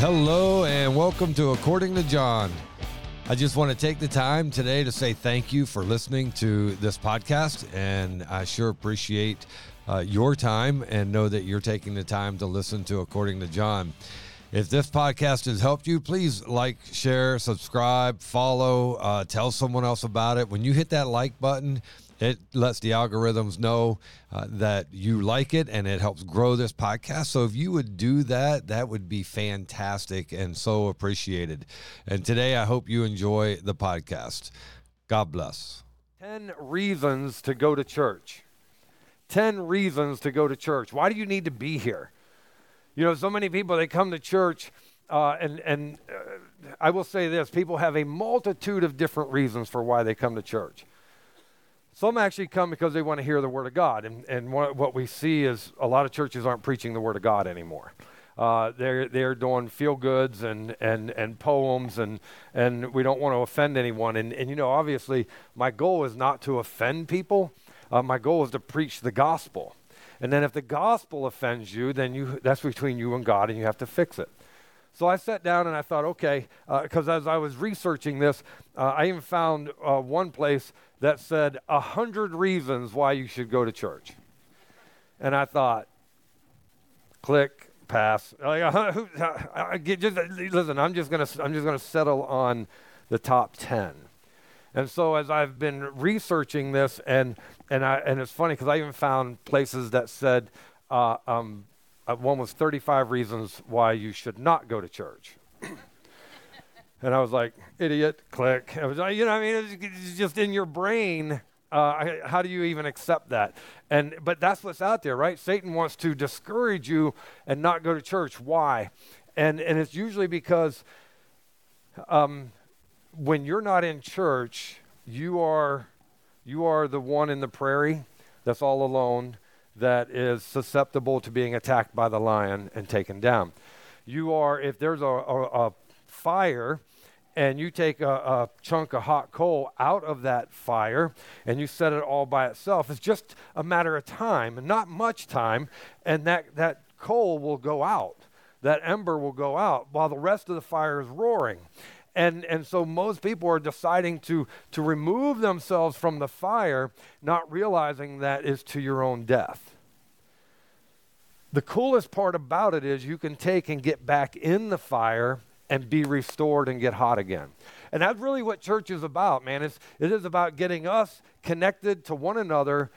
Hello and welcome to According to John. I just want to take the time today to say thank you for listening to this podcast, and I sure appreciate uh, your time and know that you're taking the time to listen to According to John. If this podcast has helped you, please like, share, subscribe, follow, uh, tell someone else about it. When you hit that like button, it lets the algorithms know uh, that you like it and it helps grow this podcast. So if you would do that, that would be fantastic and so appreciated. And today, I hope you enjoy the podcast. God bless. 10 reasons to go to church. 10 reasons to go to church. Why do you need to be here? You know, so many people, they come to church. Uh, and and uh, I will say this people have a multitude of different reasons for why they come to church. Some actually come because they want to hear the Word of God. And, and what we see is a lot of churches aren't preaching the Word of God anymore. Uh, they're, they're doing feel goods and, and, and poems, and, and we don't want to offend anyone. And, and, you know, obviously, my goal is not to offend people, uh, my goal is to preach the gospel. And then if the gospel offends you, then you, that's between you and God, and you have to fix it. So I sat down and I thought, okay, because uh, as I was researching this, uh, I even found uh, one place that said a hundred reasons why you should go to church. And I thought, click, pass. listen, I'm just gonna I'm just gonna settle on the top ten. And so as I've been researching this, and and I and it's funny because I even found places that said uh, um, uh, one was 35 reasons why you should not go to church. And I was like, idiot, click. I was like, you know, I mean, it's, it's just in your brain. Uh, how do you even accept that? And but that's what's out there, right? Satan wants to discourage you and not go to church. Why? And and it's usually because um, when you're not in church, you are you are the one in the prairie that's all alone that is susceptible to being attacked by the lion and taken down. You are if there's a, a, a fire and you take a, a, chunk of hot coal out of that fire and you set it all by itself, it's just a matter of time, and not much time, and that, that coal will go out. That ember will go out while the rest of the fire is roaring. And, and so most people are deciding to, to remove themselves from the fire, not realizing that is to your own death. The coolest part about it is you can take and get back in the fire and be restored and get hot again. And that's really what church is about, man. It's, it is about getting us connected to one another.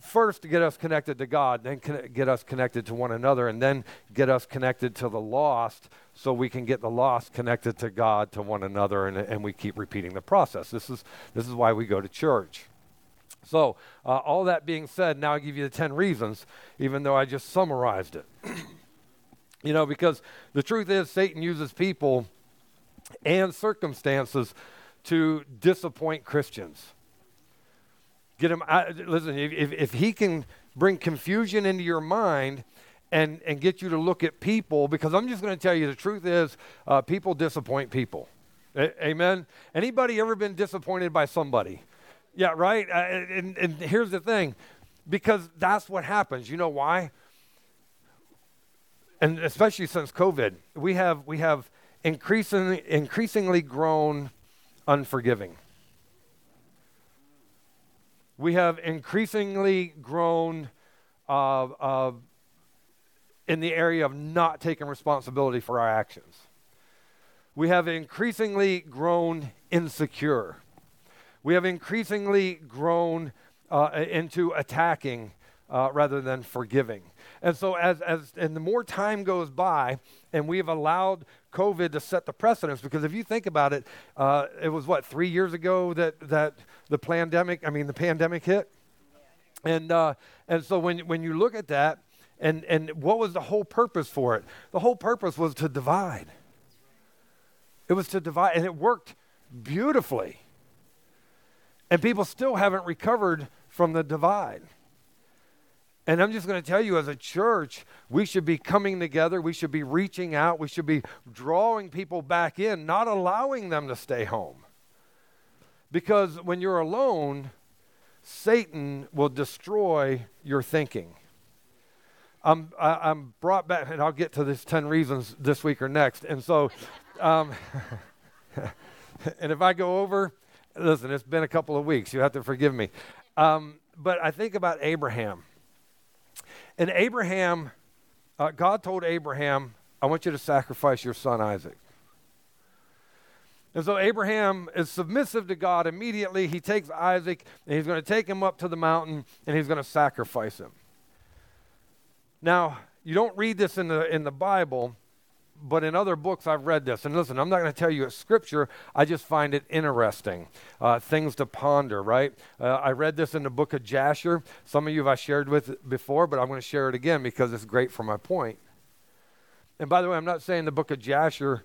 First, get us connected to God, then get us connected to one another, and then get us connected to the lost so we can get the lost connected to God, to one another, and, and we keep repeating the process. This is, this is why we go to church. So, uh, all that being said, now I give you the 10 reasons, even though I just summarized it. You know, because the truth is, Satan uses people and circumstances to disappoint Christians. Get him, out. listen, if, if he can bring confusion into your mind and, and get you to look at people, because I'm just going to tell you the truth is, uh, people disappoint people. A- amen? Anybody ever been disappointed by somebody? Yeah, right? Uh, and, and here's the thing because that's what happens. You know why? and especially since COVID, we have we have increasingly increasingly grown unforgiving. We have increasingly grown uh, uh, in the area of not taking responsibility for our actions. We have increasingly grown insecure. We have increasingly grown uh, into attacking uh, rather than forgiving. And so, as, as and the more time goes by, and we have allowed COVID to set the precedence, because if you think about it, uh, it was what three years ago that that the pandemic, I mean, the pandemic hit, and uh, and so when when you look at that, and and what was the whole purpose for it? The whole purpose was to divide. It was to divide, and it worked beautifully. And people still haven't recovered from the divide. And I'm just going to tell you, as a church, we should be coming together. We should be reaching out. We should be drawing people back in, not allowing them to stay home. Because when you're alone, Satan will destroy your thinking. I'm, I, am brought back, and I'll get to this 10 reasons this week or next. And so, um, and if I go over, listen, it's been a couple of weeks. You have to forgive me. Um, but I think about Abraham. And Abraham, uh, God told Abraham, I want you to sacrifice your son Isaac. And so Abraham is submissive to God immediately. He takes Isaac and he's going to take him up to the mountain and he's going to sacrifice him. Now, you don't read this in the, in the Bible, but in other books I've read this. And listen, I'm not going to tell you it's scripture. I just find it interesting. Uh, things to ponder, right? Uh, I read this in the book of Jasher. Some of you have I shared with before, but I'm going to share it again because it's great for my point. And by the way, I'm not saying the book of Jasher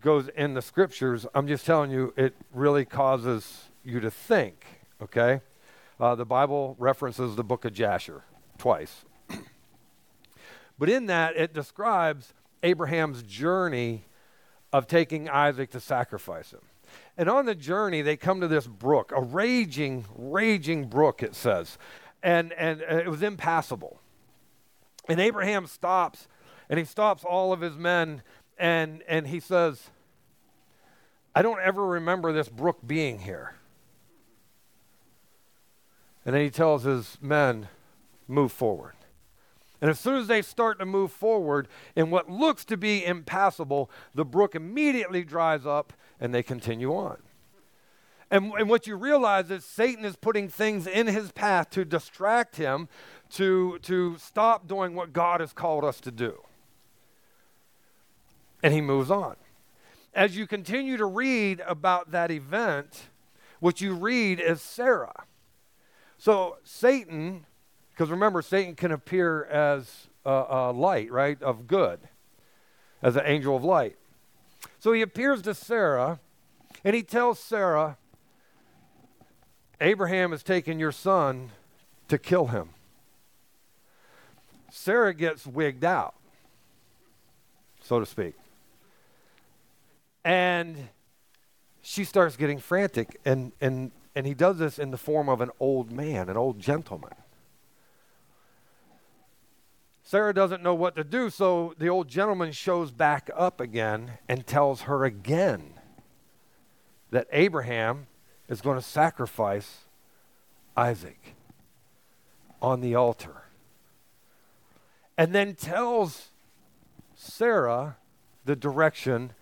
goes in the scriptures. I'm just telling you it really causes you to think, okay? Uh, the Bible references the book of Jasher twice. but in that, it describes Abraham's journey of taking Isaac to sacrifice him. And on the journey, they come to this brook, a raging, raging brook, it says. And, and uh, it was impassable. And Abraham stops, and he stops all of his men, and, and he says, I don't ever remember this brook being here. And then he tells his men, move forward. And as soon as they start to move forward in what looks to be impassable, the brook immediately dries up and they continue on. And, and what you realize is Satan is putting things in his path to distract him, to, to stop doing what God has called us to do. And he moves on. As you continue to read about that event, what you read is Sarah. So Satan because remember, Satan can appear as a, a light, right, of good, as an angel of light. So he appears to Sarah, and he tells Sarah, Abraham has taken your son to kill him. Sarah gets wigged out, so to speak. And she starts getting frantic, and, and, and he does this in the form of an old man, an old gentleman. Sarah doesn't know what to do, so the old gentleman shows back up again and tells her again that Abraham is going to sacrifice Isaac on the altar. And then tells Sarah the direction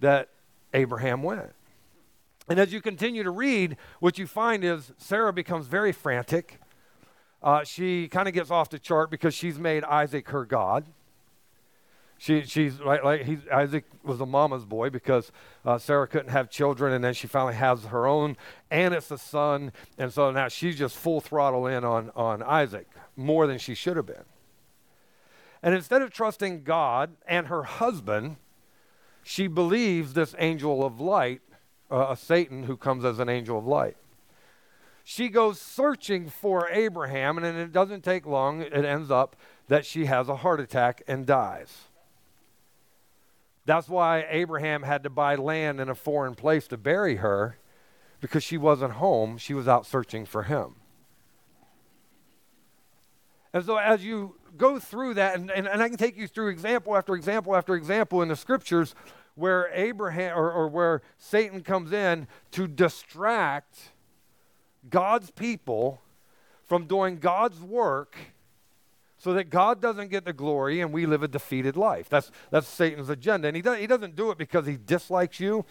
that Abraham went. And as you continue to read, what you find is Sarah becomes very frantic. Uh, she kind of gets off the chart because she's made Isaac her God. She, she's like, like Isaac was a mama's boy because uh, Sarah couldn't have children, and then she finally has her own, and it's a son, and so now she's just full throttle in on, on Isaac more than she should have been. And instead of trusting God and her husband, she believes this angel of light, uh, a Satan who comes as an angel of light she goes searching for Abraham, and it doesn't take long. It ends up that she has a heart attack and dies. That's why Abraham had to buy land in a foreign place to bury her because she wasn't home. She was out searching for him. And so, as you go through that, and, and, and I can take you through example after example after example in the scriptures where Abraham or, or where Satan comes in to distract God's people from doing God's work so that God doesn't get the glory and we live a defeated life. That's, that's Satan's agenda. And he, does, he doesn't do it because he dislikes you.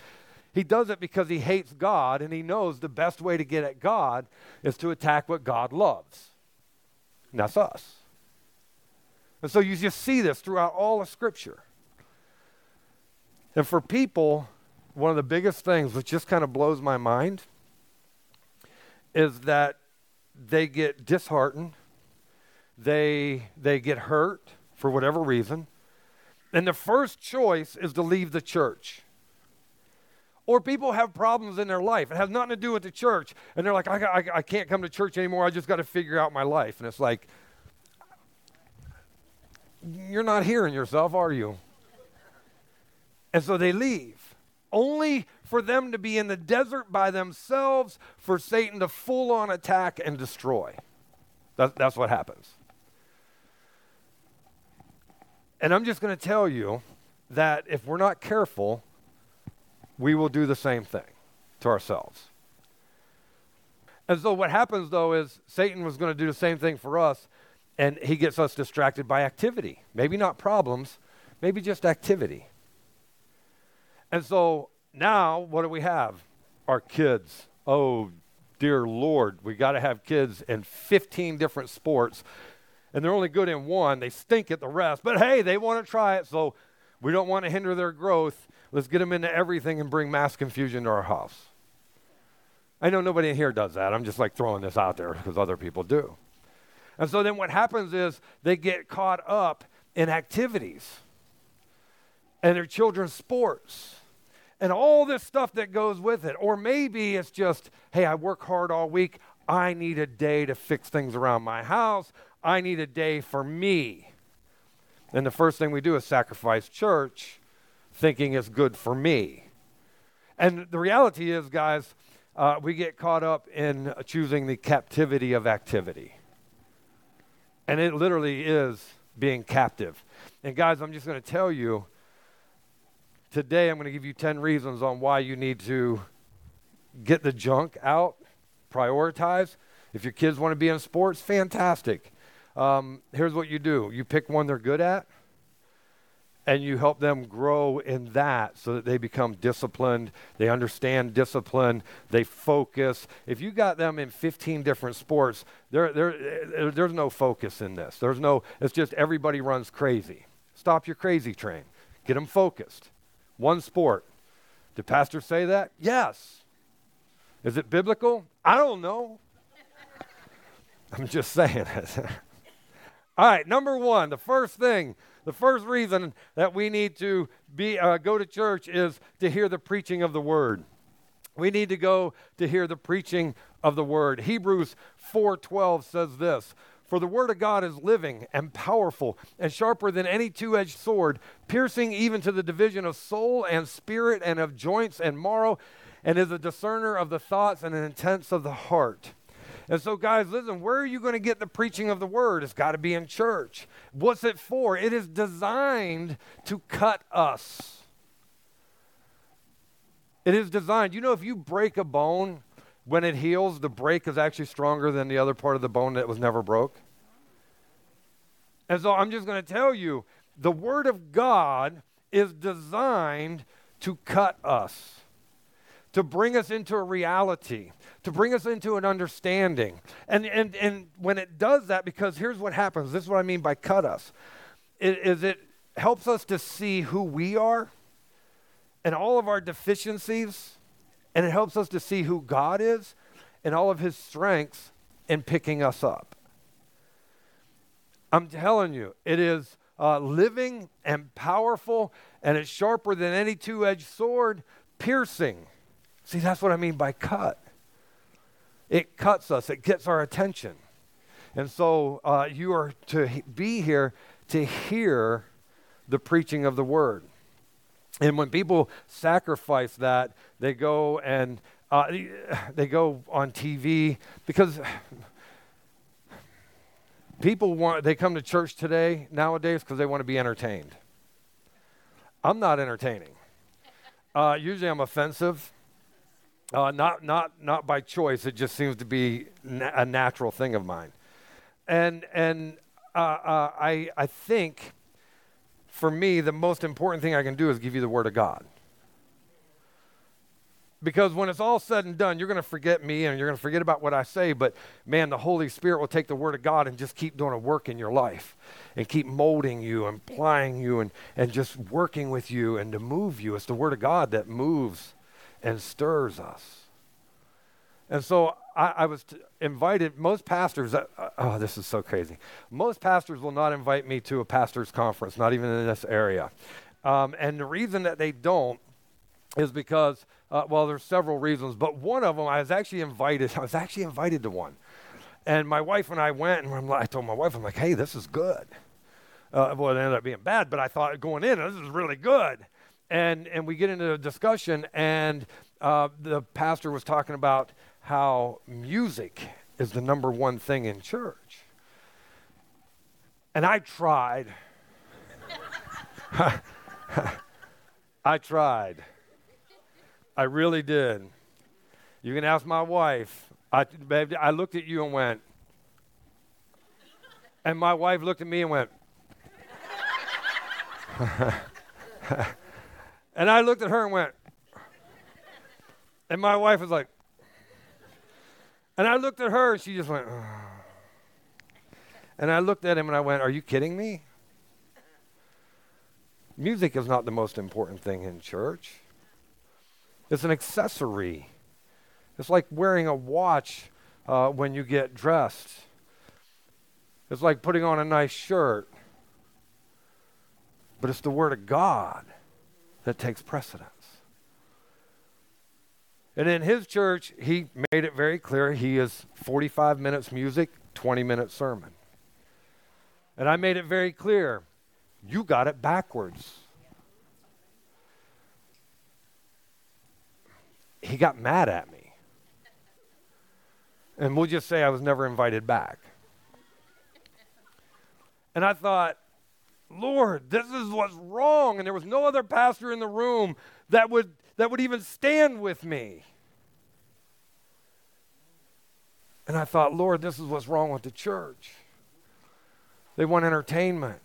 He does it because he hates God and he knows the best way to get at God is to attack what God loves. And that's us. And so you just see this throughout all of Scripture. And for people, one of the biggest things which just kind of blows my mind is that they get disheartened, they, they get hurt for whatever reason, and the first choice is to leave the church. Or people have problems in their life. It has nothing to do with the church. And they're like, I, I, I can't come to church anymore. I just got to figure out my life. And it's like, you're not hearing yourself, are you? And so they leave, only for them to be in the desert by themselves, for Satan to full on attack and destroy. That, that's what happens. And I'm just going to tell you that if we're not careful, we will do the same thing to ourselves. And so what happens though is Satan was going to do the same thing for us, and he gets us distracted by activity. Maybe not problems, maybe just activity. And so now what do we have? Our kids. Oh, dear Lord, we got to have kids in 15 different sports, and they're only good in one. They stink at the rest, but hey, they want to try it, so we don't want to hinder their growth. Let's get them into everything and bring mass confusion to our house. I know nobody in here does that. I'm just like throwing this out there because other people do. And so then what happens is they get caught up in activities and their children's sports and all this stuff that goes with it. Or maybe it's just, hey, I work hard all week. I need a day to fix things around my house. I need a day for me. And the first thing we do is sacrifice church, thinking it's good for me. And the reality is, guys, uh, we get caught up in choosing the captivity of activity. And it literally is being captive. And guys, I'm just going to tell you today, I'm going to give you 10 reasons on why you need to get the junk out, prioritize. If your kids want to be in sports, fantastic. Um, here's what you do you pick one they're good at, and you help them grow in that so that they become disciplined, they understand discipline, they focus. If you got them in 15 different sports, there, there, there's no focus in this. There's no, it's just everybody runs crazy. Stop your crazy train, get them focused. One sport. Did pastor say that? Yes. Is it biblical? I don't know. I'm just saying it. All right, number one, the first thing the first reason that we need to be, uh, go to church is to hear the preaching of the word. We need to go to hear the preaching of the word. Hebrews 4:12 says this, "For the word of God is living and powerful and sharper than any two-edged sword, piercing even to the division of soul and spirit and of joints and marrow, and is a discerner of the thoughts and intents of the heart." And so, guys, listen, where are you going to get the preaching of the word? It's got to be in church. What's it for? It is designed to cut us. It is designed. You know, if you break a bone, when it heals, the break is actually stronger than the other part of the bone that was never broke. And so I'm just going to tell you the Word of God is designed to cut us, to bring us into a reality to bring us into an understanding. And, and, and when it does that, because here's what happens this is what I mean by cut us, it, is it helps us to see who we are and all of our deficiencies, and it helps us to see who God is and all of his strengths in picking us up. I'm telling you, it is uh, living and powerful, and it's sharper than any two edged sword, piercing. See, that's what I mean by cut it cuts us, it gets our attention. And so uh, you are to be here to hear the preaching of the word. And when people sacrifice that, they go and uh, they go on TV because people want they come to church today nowadays because they want to be entertained. I'm not entertaining. Uh, usually, I'm offensive. Uh, not, not, not by choice. It just seems to be na- a natural thing of mine. And, and uh, uh, I, I think for me, the most important thing I can do is give you the Word of God. Because when it's all said and done, you're going to forget me and you're going to forget about what I say. But man, the Holy Spirit will take the Word of God and just keep doing a work in your life and keep molding you and plying you and, and just working with you and to move you. It's the Word of God that moves and stirs us. And so I, I was t- invited, most pastors, uh, uh, oh, this is so crazy. Most pastors will not invite me to a pastor's conference, not even in this area. Um, and the reason that they don't is because, uh, well, there's several reasons, but one of them, I was actually invited, I was actually invited to one. And my wife and I went, and I'm, I told my wife, I'm like, hey, this is good. Uh, well, it ended up being bad, but I thought going in, this is really good and and we get into a discussion, and uh, the pastor was talking about how music is the number one thing in church, and I tried. I tried. I really did. You can ask my wife. I, babe, I looked at you and went, and my wife looked at me and went, and I looked at her and went, and my wife was like, and I looked at her and she just went, oh. and I looked at him and I went, Are you kidding me? Music is not the most important thing in church. It's an accessory. It's like wearing a watch uh, when you get dressed. It's like putting on a nice shirt. But it's the Word of God that takes precedence. And in his church, he made it very clear he is 45 minutes music, 20 minutes sermon. And I made it very clear you got it backwards. He got mad at me. And we'll just say I was never invited back. And I thought, Lord, this is what's wrong. And there was no other pastor in the room that would, that would even stand with me. And I thought, Lord, this is what's wrong with the church. They want entertainment.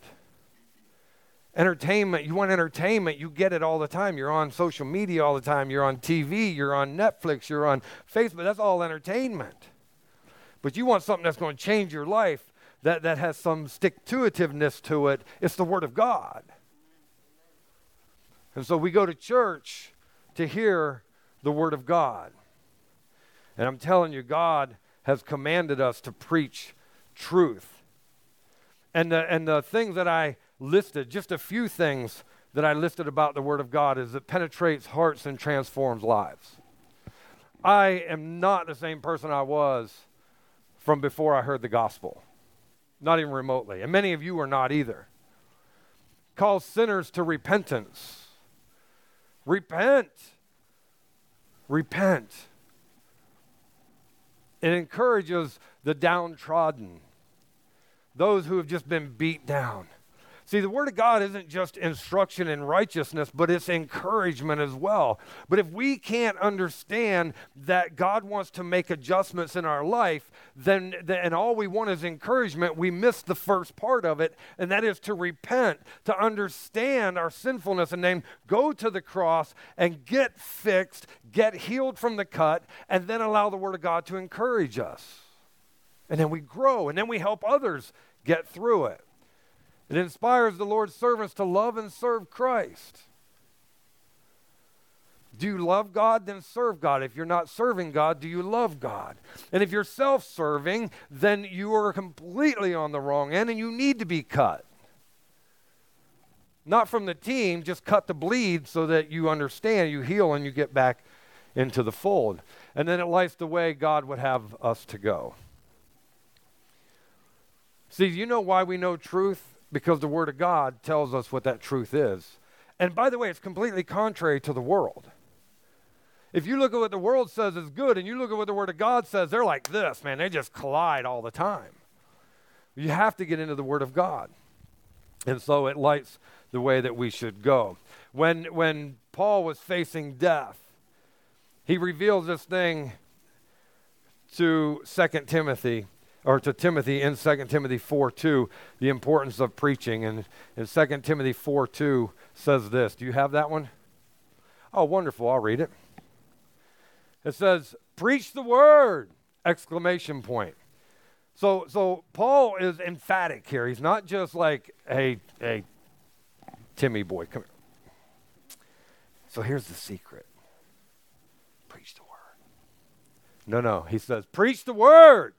Entertainment, you want entertainment, you get it all the time. You're on social media all the time. You're on TV, you're on Netflix, you're on Facebook. That's all entertainment. But you want something that's going to change your life, that, that has some stick to itiveness to it. It's the Word of God. And so we go to church to hear the Word of God. And I'm telling you, God has commanded us to preach truth. And the, and the things that I listed, just a few things that I listed about the Word of God, is it penetrates hearts and transforms lives. I am not the same person I was from before I heard the gospel, not even remotely. And many of you are not either. Calls sinners to repentance. Repent. Repent. It encourages the downtrodden, those who have just been beat down. See, the Word of God isn't just instruction in righteousness, but it's encouragement as well. But if we can't understand that God wants to make adjustments in our life, then, and all we want is encouragement, we miss the first part of it, and that is to repent, to understand our sinfulness, and then go to the cross and get fixed, get healed from the cut, and then allow the Word of God to encourage us. And then we grow, and then we help others get through it. It inspires the Lord's servants to love and serve Christ. Do you love God? Then serve God. If you're not serving God, do you love God? And if you're self serving, then you are completely on the wrong end and you need to be cut. Not from the team, just cut the bleed so that you understand, you heal, and you get back into the fold. And then it lights the way God would have us to go. See, you know why we know truth? Because the Word of God tells us what that truth is. And by the way, it's completely contrary to the world. If you look at what the world says is good and you look at what the Word of God says, they're like this, man. They just collide all the time. You have to get into the Word of God. And so it lights the way that we should go. When, when Paul was facing death, he reveals this thing to Second Timothy or to Timothy in 2 Timothy 4 2, the importance of preaching. And in 2 Timothy 4 2 says this. Do you have that one? Oh, wonderful. I'll read it. It says, Preach the word! Exclamation point. So, so Paul is emphatic here. He's not just like, hey, hey, Timmy boy, come here. So here's the secret preach the word. No, no. He says, Preach the word.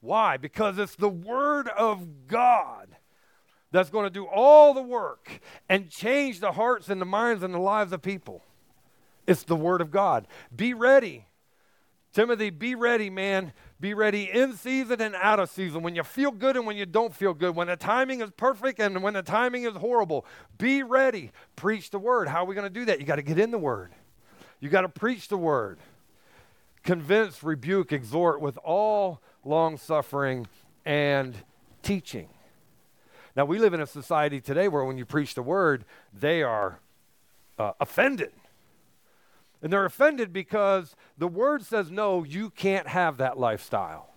Why? Because it's the Word of God that's going to do all the work and change the hearts and the minds and the lives of people. It's the Word of God. Be ready. Timothy, be ready, man. Be ready in season and out of season. When you feel good and when you don't feel good. When the timing is perfect and when the timing is horrible. Be ready. Preach the word. How are we going to do that? You got to get in the word. You got to preach the word. Convince, rebuke, exhort with all long suffering, and teaching. Now, we live in a society today where when you preach the word, they are uh, offended. And they're offended because the word says, no, you can't have that lifestyle.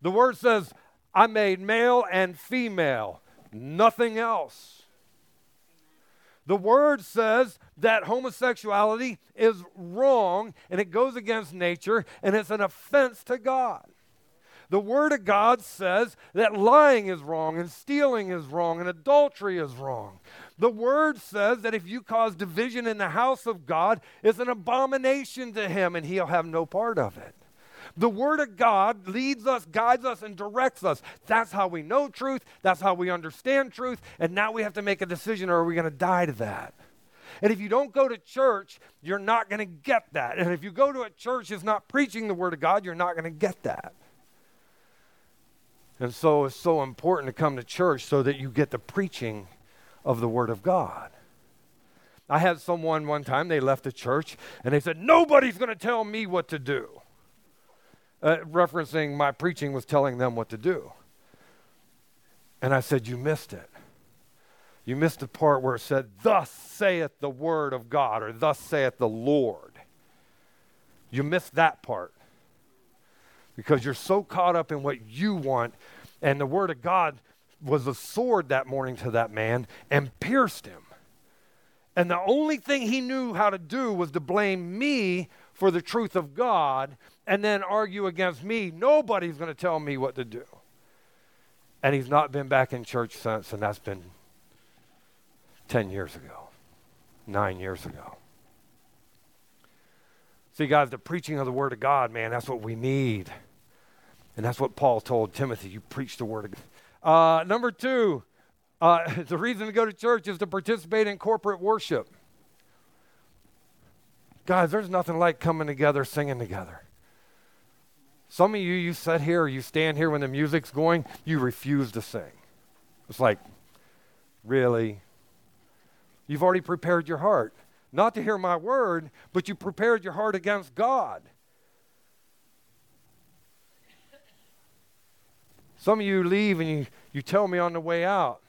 The word says, I made male and female, nothing else. The word says that homosexuality is wrong and it goes against nature and it's an offense to God. The Word of God says that lying is wrong and stealing is wrong and adultery is wrong. The Word says that if you cause division in the house of God, it's an abomination to Him and He'll have no part of it. The Word of God leads us, guides us, and directs us. That's how we know truth. That's how we understand truth. And now we have to make a decision or are we going to die to that? And if you don't go to church, you're not going to get that. And if you go to a church that's not preaching the Word of God, you're not going to get that. And so it's so important to come to church so that you get the preaching of the Word of God. I had someone one time, they left the church and they said, Nobody's going to tell me what to do. Uh, referencing my preaching was telling them what to do. And I said, You missed it. You missed the part where it said, Thus saith the Word of God, or Thus saith the Lord. You missed that part because you're so caught up in what you want. And the word of God was a sword that morning to that man and pierced him. And the only thing he knew how to do was to blame me for the truth of God and then argue against me. Nobody's going to tell me what to do. And he's not been back in church since, and that's been 10 years ago, nine years ago. See, guys, the preaching of the Word of God, man, that's what we need. And that's what Paul told Timothy. You preach the word of God. Uh, number two, uh, the reason to go to church is to participate in corporate worship. Guys, there's nothing like coming together, singing together. Some of you, you sit here or you stand here when the music's going, you refuse to sing. It's like, really? You've already prepared your heart. Not to hear my word, but you prepared your heart against God. Some of you leave and you, you tell me on the way out,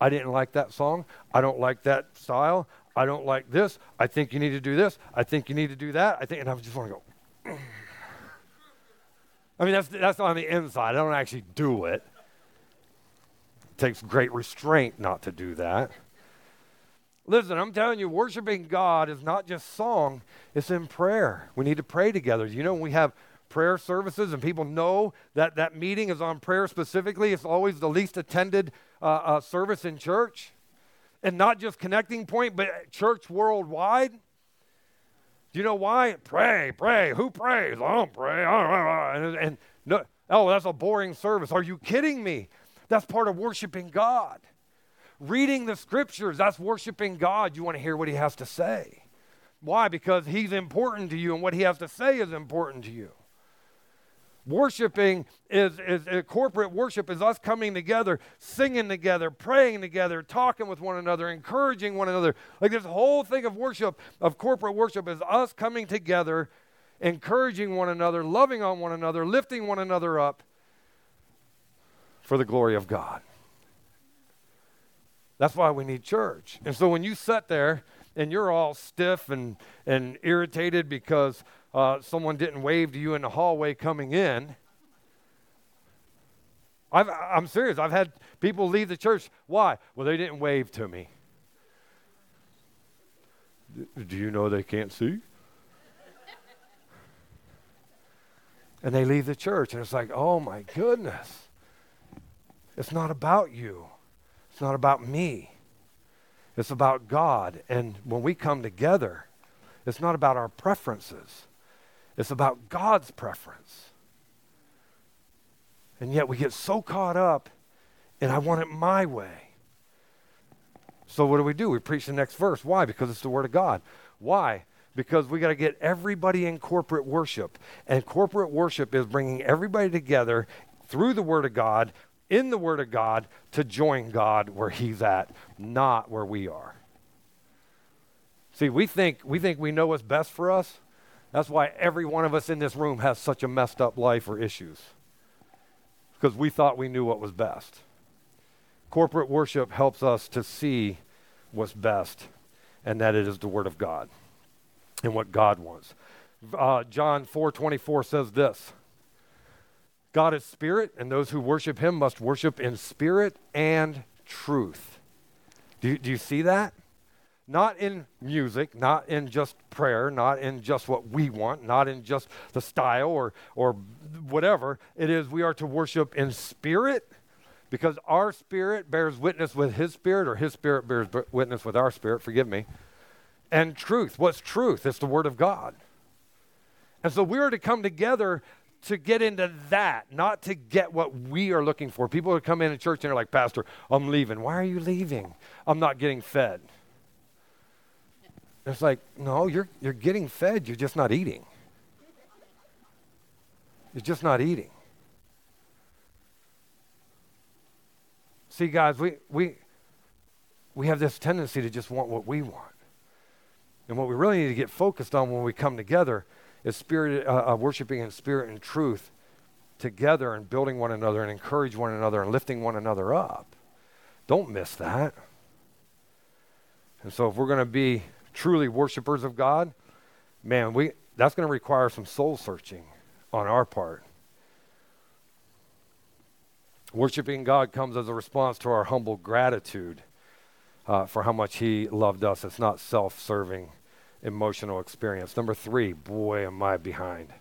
I didn't like that song. I don't like that style. I don't like this. I think you need to do this. I think you need to do that. I think, and I just want to go. I mean, that's, that's on the inside. I don't actually do it. It takes great restraint not to do that. Listen, I'm telling you, worshiping God is not just song, it's in prayer. We need to pray together. You know, we have prayer services and people know that that meeting is on prayer specifically, it's always the least attended uh, uh, service in church. And not just connecting point, but church worldwide. Do you know why? Pray, pray. Who prays? I don't pray. And, and no, oh, that's a boring service. Are you kidding me? That's part of worshiping God. Reading the scriptures, that's worshiping God. You want to hear what he has to say. Why? Because he's important to you and what he has to say is important to you. Worshiping is, is, is, corporate worship is us coming together, singing together, praying together, talking with one another, encouraging one another. Like this whole thing of worship, of corporate worship, is us coming together, encouraging one another, loving on one another, lifting one another up for the glory of God. That's why we need church. And so when you sit there and you're all stiff and, and irritated because uh, someone didn't wave to you in the hallway coming in. I've, I'm serious. I've had people leave the church. Why? Well, they didn't wave to me. Do you know they can't see? and they leave the church, and it's like, oh my goodness. It's not about you, it's not about me. It's about God. And when we come together, it's not about our preferences. It's about God's preference. And yet we get so caught up and I want it my way. So what do we do? We preach the next verse. Why? Because it's the Word of God. Why? Because we got to get everybody in corporate worship. And corporate worship is bringing everybody together through the Word of God, in the Word of God, to join God where He's at, not where we are. See, we think we think we know what's best for us. That's why every one of us in this room has such a messed up life or issues. Because we thought we knew what was best. Corporate worship helps us to see what's best, and that it is the Word of God and what God wants. Uh, John 4:24 says this. God is spirit, and those who worship him must worship in spirit and truth. Do do you see that? Not in music, not in just prayer, not in just what we want, not in just the style or, or whatever. It is we are to worship in spirit because our spirit bears witness with his spirit, or his spirit bears witness with our spirit, forgive me. And truth. What's truth? It's the word of God. And so we are to come together to get into that, not to get what we are looking for. People who come in a church and they're like, Pastor, I'm leaving. Why are you leaving? I'm not getting fed. It's like, no, you're, you're getting fed, you're just not eating. You're just not eating. See, guys, we, we, we have this tendency to just want what we want. And what we really need to get focused on when we come together is spirit, uh, uh, worshiping in spirit and truth together and building one another and encourage one another and lifting one another up. Don't miss that. And so, if we're going to be truly worshipers of God, man, we that's going to require some soul searching on our part. Worshiping God comes as a response to our humble gratitude uh, for how much He loved us. It's not self serving emotional experience. Number three, boy, am I behind.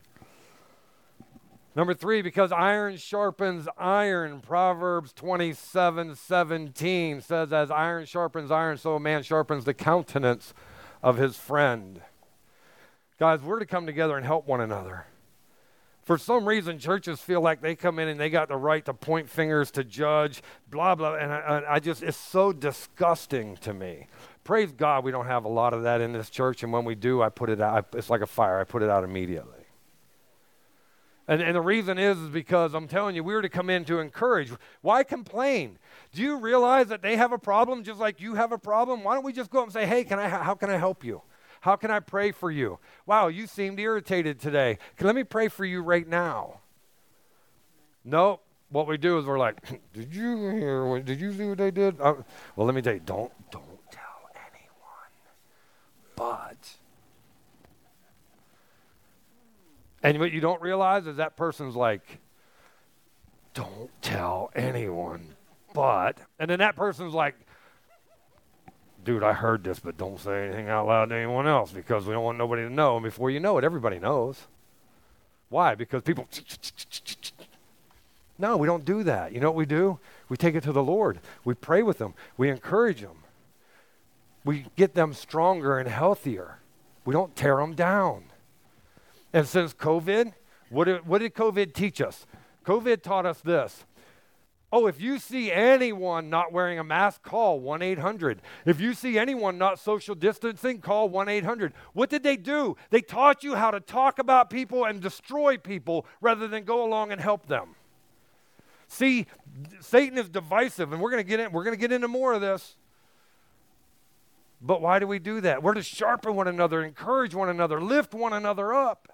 Number three, because iron sharpens iron. Proverbs 27 17 says, As iron sharpens iron, so a man sharpens the countenance of his friend. Guys, we're to come together and help one another. For some reason, churches feel like they come in and they got the right to point fingers, to judge, blah, blah. And I, I just, it's so disgusting to me praise God, we don't have a lot of that in this church. And when we do, I put it out. It's like a fire. I put it out immediately. And, and the reason is, is because I'm telling you, we are to come in to encourage. Why complain? Do you realize that they have a problem just like you have a problem? Why don't we just go up and say, hey, can I, how can I help you? How can I pray for you? Wow, you seemed irritated today. Let me pray for you right now. Nope. what we do is we're like, did you hear? What, Did you see what they did? Uh, well, let me tell you, don't, don't tell anyone. but. And what you don't realize is that person's like, don't tell anyone, but. And then that person's like, dude, I heard this, but don't say anything out loud to anyone else because we don't want nobody to know. And before you know it, everybody knows. Why? Because people. No, we don't do that. You know what we do? We take it to the Lord. We pray with them. We encourage them we get them stronger and healthier. We don't tear them down. And since COVID, what did, what did COVID teach us? COVID taught us this. Oh, if you see anyone not wearing a mask, call 1 800. If you see anyone not social distancing, call 1 800. What did they do? They taught you how to talk about people and destroy people rather than go along and help them. See, Satan is divisive, and we're going to get we're going to get into more of this. But why do we do that? We're to sharpen one another, encourage one another, lift one another up.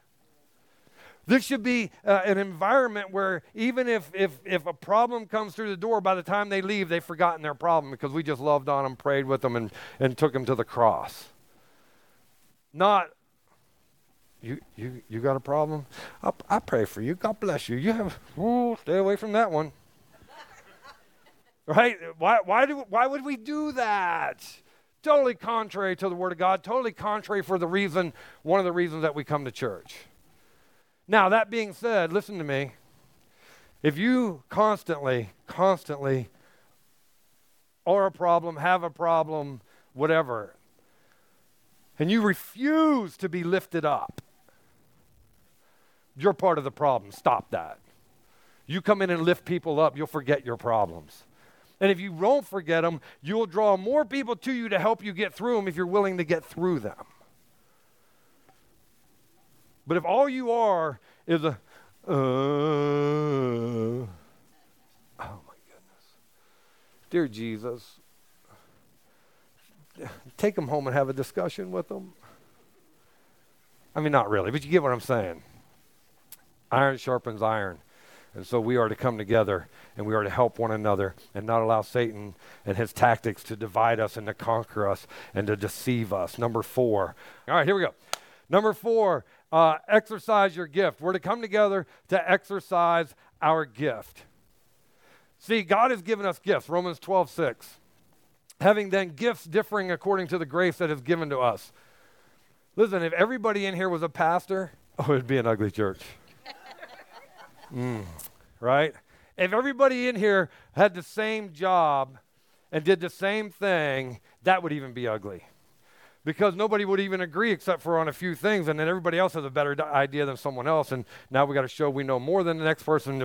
This should be uh, an environment where even if, if, if a problem comes through the door, by the time they leave, they've forgotten their problem because we just loved on them, prayed with them, and, and took them to the cross. Not, you, you, you got a problem? I, I pray for you. God bless you. You have, ooh, stay away from that one. right? Why, why, do, why would we do that? Totally contrary to the Word of God, totally contrary for the reason, one of the reasons that we come to church. Now, that being said, listen to me. If you constantly, constantly are a problem, have a problem, whatever, and you refuse to be lifted up, you're part of the problem. Stop that. You come in and lift people up, you'll forget your problems. And if you won't forget them, you'll draw more people to you to help you get through them if you're willing to get through them. But if all you are is a, uh, oh my goodness. Dear Jesus, take them home and have a discussion with them. I mean, not really, but you get what I'm saying. Iron sharpens iron. And so we are to come together and we are to help one another and not allow Satan and his tactics to divide us and to conquer us and to deceive us. Number four. All right, here we go. Number four, uh, exercise your gift. We're to come together to exercise our gift. See, God has given us gifts. Romans 12, 6. Having then gifts differing according to the grace that is given to us. Listen, if everybody in here was a pastor, oh, it'd be an ugly church. mm, right? If everybody in here had the same job and did the same thing, that would even be ugly. Because nobody would even agree except for on a few things, and then everybody else has a better idea than someone else, and now we got to show we know more than the next person.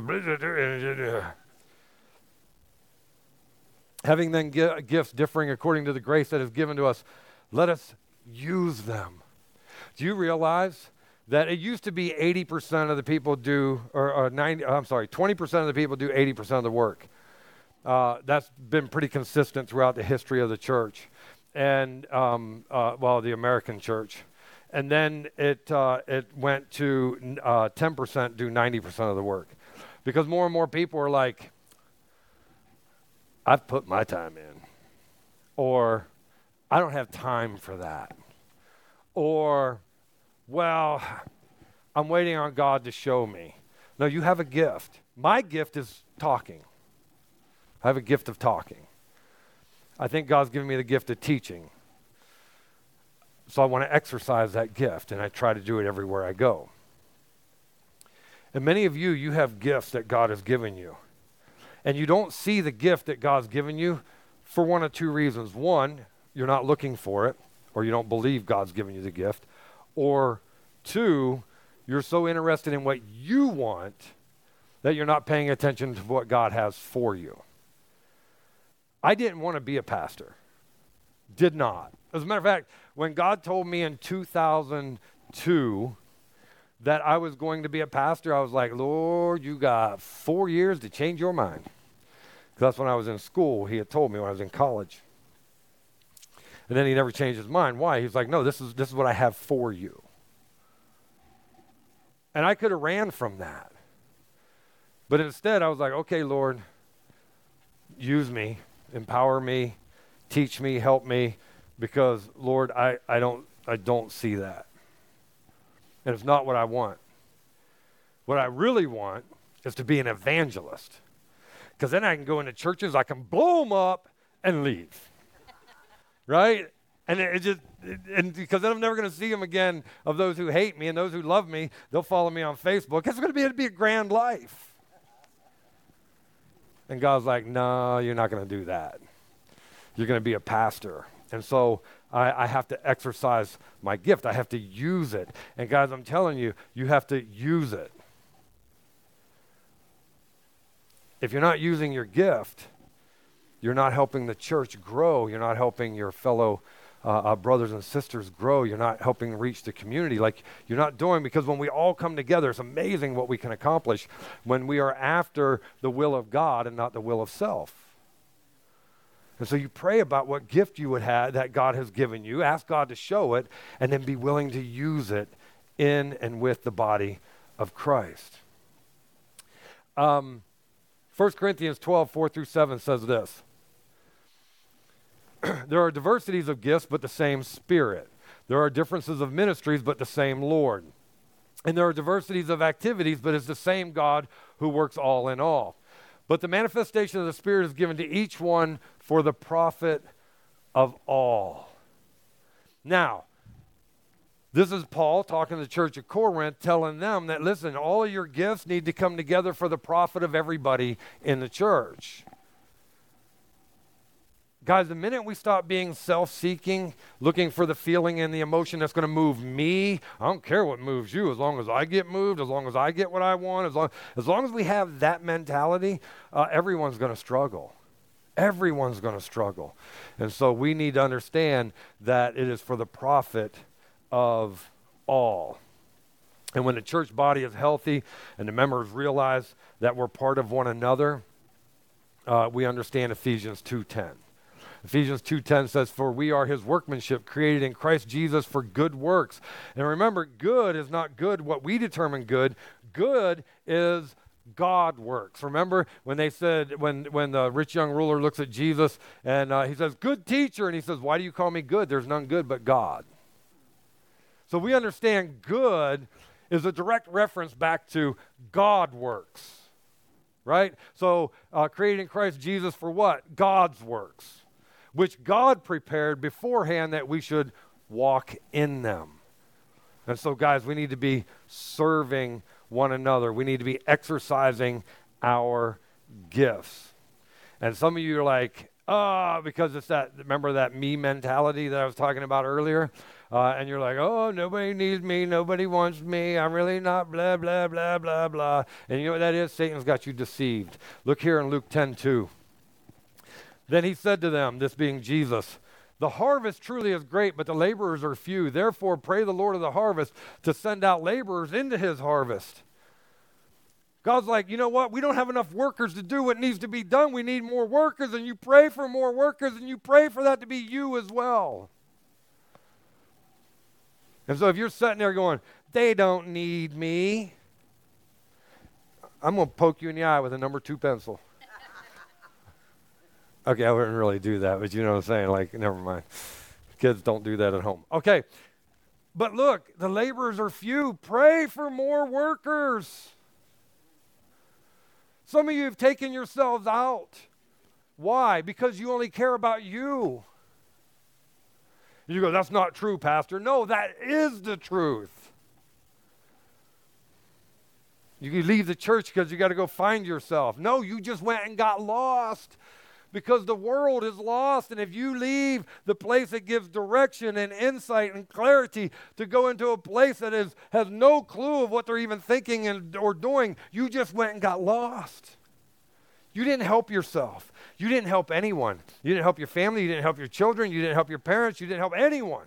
Having then gifts differing according to the grace that is given to us, let us use them. Do you realize that it used to be 80% of the people do, or, or 90, I'm sorry, 20% of the people do 80% of the work. Uh, that's been pretty consistent throughout the history of the church, and um, uh, well, the American church. And then it uh, it went to 10% uh, do 90% of the work, because more and more people are like, I've put my time in, or I don't have time for that, or well, I'm waiting on God to show me. No, you have a gift. My gift is talking. I have a gift of talking. I think God's given me the gift of teaching. So I want to exercise that gift, and I try to do it everywhere I go. And many of you, you have gifts that God has given you. And you don't see the gift that God's given you for one of two reasons. One, you're not looking for it, or you don't believe God's given you the gift. Or two, you're so interested in what you want that you're not paying attention to what God has for you. I didn't want to be a pastor. Did not. As a matter of fact, when God told me in 2002 that I was going to be a pastor, I was like, Lord, you got four years to change your mind. Because that's when I was in school. He had told me when I was in college. And then he never changed his mind. Why? He's like, no, this is, this is what I have for you. And I could have ran from that. But instead, I was like, okay, Lord, use me, empower me, teach me, help me, because, Lord, I, I, don't, I don't see that. And it's not what I want. What I really want is to be an evangelist. Because then I can go into churches, I can blow them up and leave right? And it, it just, and because then I'm never going to see them again of those who hate me and those who love me. They'll follow me on Facebook. It's going to be, it'll be a grand life. And God's like, no, you're not going to do that. You're going to be a pastor. And so I, I, have to exercise my gift. I have to use it. And guys, I'm telling you, you have to use it. If you're not using your gift, you're not helping the church grow. You're not helping your fellow uh, uh, brothers and sisters grow. You're not helping reach the community like you're not doing because when we all come together, it's amazing what we can accomplish when we are after the will of God and not the will of self. And so you pray about what gift you would have that God has given you, ask God to show it, and then be willing to use it in and with the body of Christ. Um, 1 Corinthians 12, 4 through 7 says this. there are diversities of gifts, but the same Spirit. There are differences of ministries, but the same Lord. And there are diversities of activities, but it's the same God who works all in all. But the manifestation of the Spirit is given to each one for the profit of all. Now, this is Paul talking to the church of Corinth, telling them that, listen, all your gifts need to come together for the profit of everybody in the church. Guys, the minute we stop being self seeking, looking for the feeling and the emotion that's going to move me, I don't care what moves you, as long as I get moved, as long as I get what I want, as long as, long as we have that mentality, uh, everyone's going to struggle. Everyone's going to struggle. And so we need to understand that it is for the profit of all. And when the church body is healthy and the members realize that we're part of one another, uh, we understand Ephesians 2:10. Ephesians 2:10 says for we are his workmanship created in Christ Jesus for good works. And remember good is not good what we determine good. Good is God works. Remember when they said, when, when the rich young ruler looks at Jesus and uh, he says, Good teacher. And he says, Why do you call me good? There's none good but God. So we understand good is a direct reference back to God works, right? So uh, creating Christ Jesus for what? God's works, which God prepared beforehand that we should walk in them. And so, guys, we need to be serving one another. We need to be exercising our gifts. And some of you are like, ah, oh, because it's that, remember that me mentality that I was talking about earlier? Uh, and you're like, oh, nobody needs me, nobody wants me, I'm really not, blah, blah, blah, blah, blah. And you know what that is? Satan's got you deceived. Look here in Luke 10 2. Then he said to them, this being Jesus, the harvest truly is great, but the laborers are few. Therefore, pray the Lord of the harvest to send out laborers into his harvest. God's like, you know what? We don't have enough workers to do what needs to be done. We need more workers, and you pray for more workers, and you pray for that to be you as well. And so if you're sitting there going, they don't need me, I'm going to poke you in the eye with a number two pencil. Okay, I wouldn't really do that, but you know what I'm saying? Like, never mind. Kids don't do that at home. Okay. But look, the laborers are few. Pray for more workers. Some of you have taken yourselves out. Why? Because you only care about you. You go, that's not true, Pastor. No, that is the truth. You leave the church because you got to go find yourself. No, you just went and got lost because the world is lost. And if you leave the place that gives direction and insight and clarity to go into a place that is, has no clue of what they're even thinking and, or doing, you just went and got lost. You didn't help yourself. You didn't help anyone. You didn't help your family. You didn't help your children. You didn't help your parents. You didn't help anyone.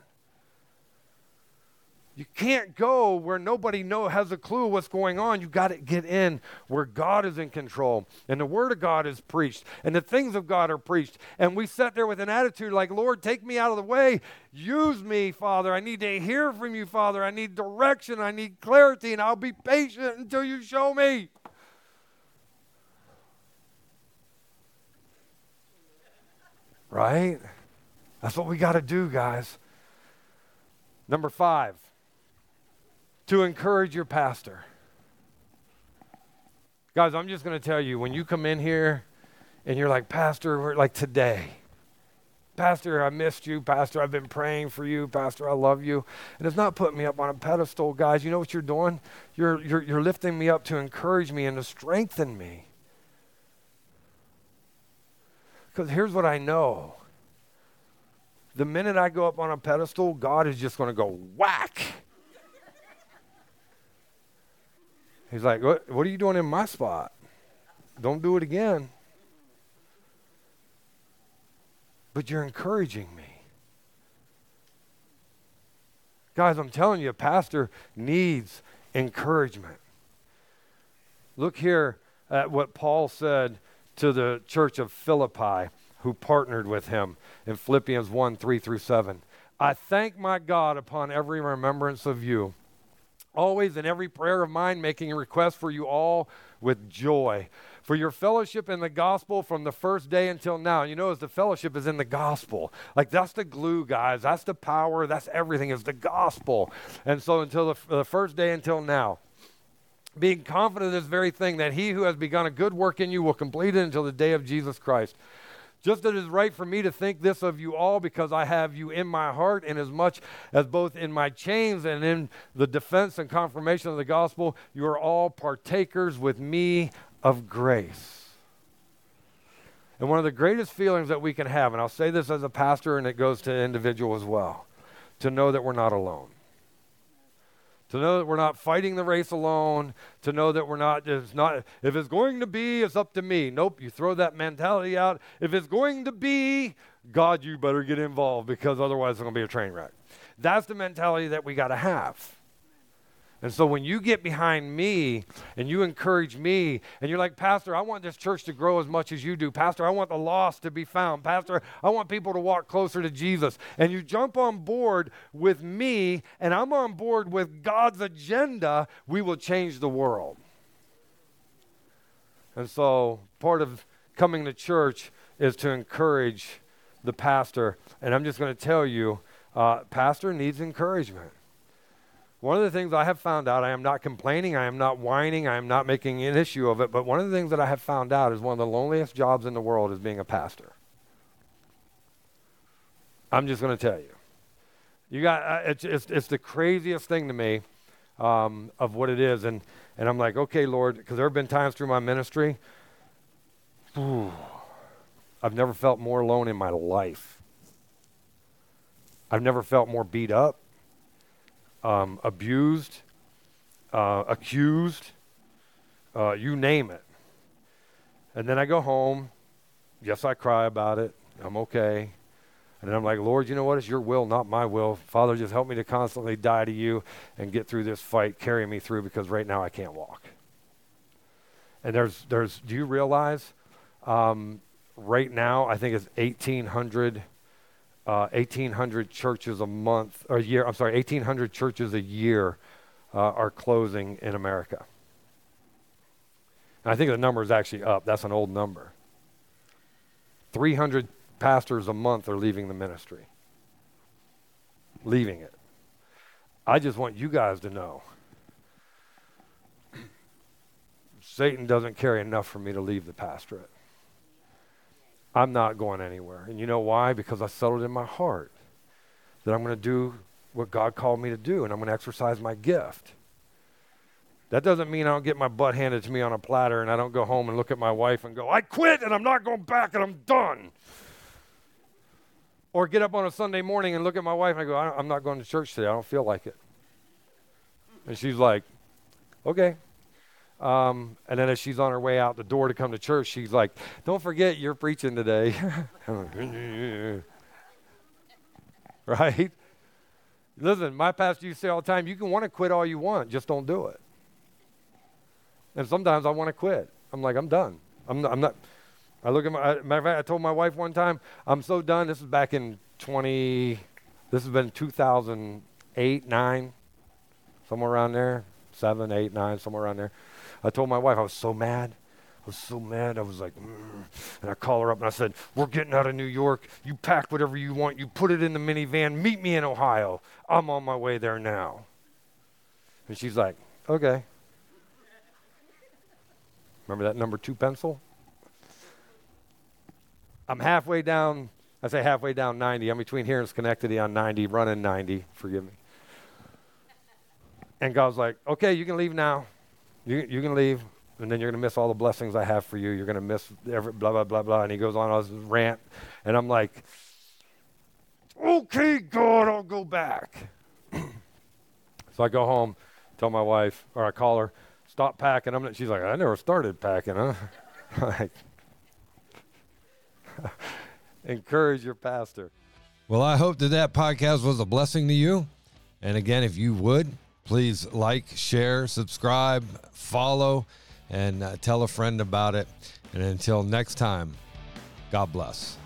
You can't go where nobody know has a clue what's going on. You got to get in where God is in control and the word of God is preached and the things of God are preached. And we sit there with an attitude like, "Lord, take me out of the way. Use me, Father. I need to hear from you, Father. I need direction. I need clarity, and I'll be patient until you show me." Right? That's what we got to do, guys. Number 5 to encourage your pastor. Guys, I'm just going to tell you when you come in here and you're like, Pastor, like today, Pastor, I missed you. Pastor, I've been praying for you. Pastor, I love you. And it's not putting me up on a pedestal, guys. You know what you're doing? You're, you're, you're lifting me up to encourage me and to strengthen me. Because here's what I know the minute I go up on a pedestal, God is just going to go whack He's like, what, what are you doing in my spot? Don't do it again. But you're encouraging me. Guys, I'm telling you, a pastor needs encouragement. Look here at what Paul said to the church of Philippi who partnered with him in Philippians 1 3 through 7. I thank my God upon every remembrance of you always in every prayer of mine making a request for you all with joy for your fellowship in the gospel from the first day until now. You know, as the fellowship is in the gospel. Like that's the glue, guys. That's the power. That's everything is the gospel. And so until the, the first day until now. Being confident of this very thing, that he who has begun a good work in you will complete it until the day of Jesus Christ. Just as it is right for me to think this of you all because I have you in my heart, and as much as both in my chains and in the defense and confirmation of the gospel, you are all partakers with me of grace. And one of the greatest feelings that we can have, and I'll say this as a pastor, and it goes to individual as well, to know that we're not alone to know that we're not fighting the race alone, to know that we're not, it's not, if it's going to be, it's up to me. Nope, you throw that mentality out. If it's going to be, God, you better get involved because otherwise it's going to be a train wreck. That's the mentality that we got to have. And so when you get behind me and you encourage me and you're like, Pastor, I want this church to grow as much as you do. Pastor, I want the lost to be found. Pastor, I want people to walk closer to Jesus. And you jump on board with me and I'm on board with God's agenda, we will change the world. And so part of coming to church is to encourage the pastor. And I'm just going to tell you, uh, pastor needs encouragement. One of the things I have found out, I am not complaining, I am not whining, I am not making an issue of it, but one of the things that I have found out is one of the loneliest jobs in the world is being a pastor. I'm just going to tell you. You got uh, it's, it's, it's the craziest thing to me um, of what it is, and and I'm like, okay, Lord, because there have been times through my ministry, ooh, I've never felt more alone in my life. I've never felt more beat up, um, abused, uh, accused, uh, you name it. And then I go home. Yes, I cry about it. I'm okay. And then I'm like, Lord, you know what? It's your will, not my will. Father, just help me to constantly die to you and get through this fight. Carry me through because right now I can't walk. And there's, there's do you realize um, right now, I think it's 1,800, uh, 1,800 churches a month, or a year, I'm sorry, 1,800 churches a year uh, are closing in America. And I think the number is actually up. That's an old number. 300 pastors a month are leaving the ministry, leaving it. I just want you guys to know Satan doesn't carry enough for me to leave the pastorate. I'm not going anywhere. And you know why? Because I settled in my heart that I'm going to do what God called me to do and I'm going to exercise my gift. That doesn't mean I don't get my butt handed to me on a platter and I don't go home and look at my wife and go, I quit and I'm not going back and I'm done. Or get up on a Sunday morning and look at my wife and I go, I'm not going to church today. I don't feel like it. And she's like, okay. Um, and then as she's on her way out the door to come to church, she's like, don't forget you're preaching today. right? Listen, my pastor used to say all the time, you can want to quit all you want, just don't do it. And sometimes I want to quit. I'm like, I'm done. I'm not, I'm not I look at my, matter of fact, I told my wife one time, I'm so done. This is back in 20, this has been 2008, 9, somewhere around there, 7, 8, 9, somewhere around there. I told my wife I was so mad. I was so mad. I was like, mm. and I called her up and I said, We're getting out of New York. You pack whatever you want. You put it in the minivan. Meet me in Ohio. I'm on my way there now. And she's like, Okay. Remember that number two pencil? I'm halfway down, I say halfway down 90. I'm between here and Schenectady on 90, running 90. Forgive me. And God's like, okay, you can leave now. You, you can leave, and then you're going to miss all the blessings I have for you. You're going to miss every blah, blah, blah, blah. And he goes on his rant. And I'm like, okay, God, I'll go back. so I go home, tell my wife, or I call her, stop packing. I'm, she's like, I never started packing, huh? like, encourage your pastor. Well, I hope that that podcast was a blessing to you. And again, if you would, please like, share, subscribe, follow, and uh, tell a friend about it. And until next time, God bless.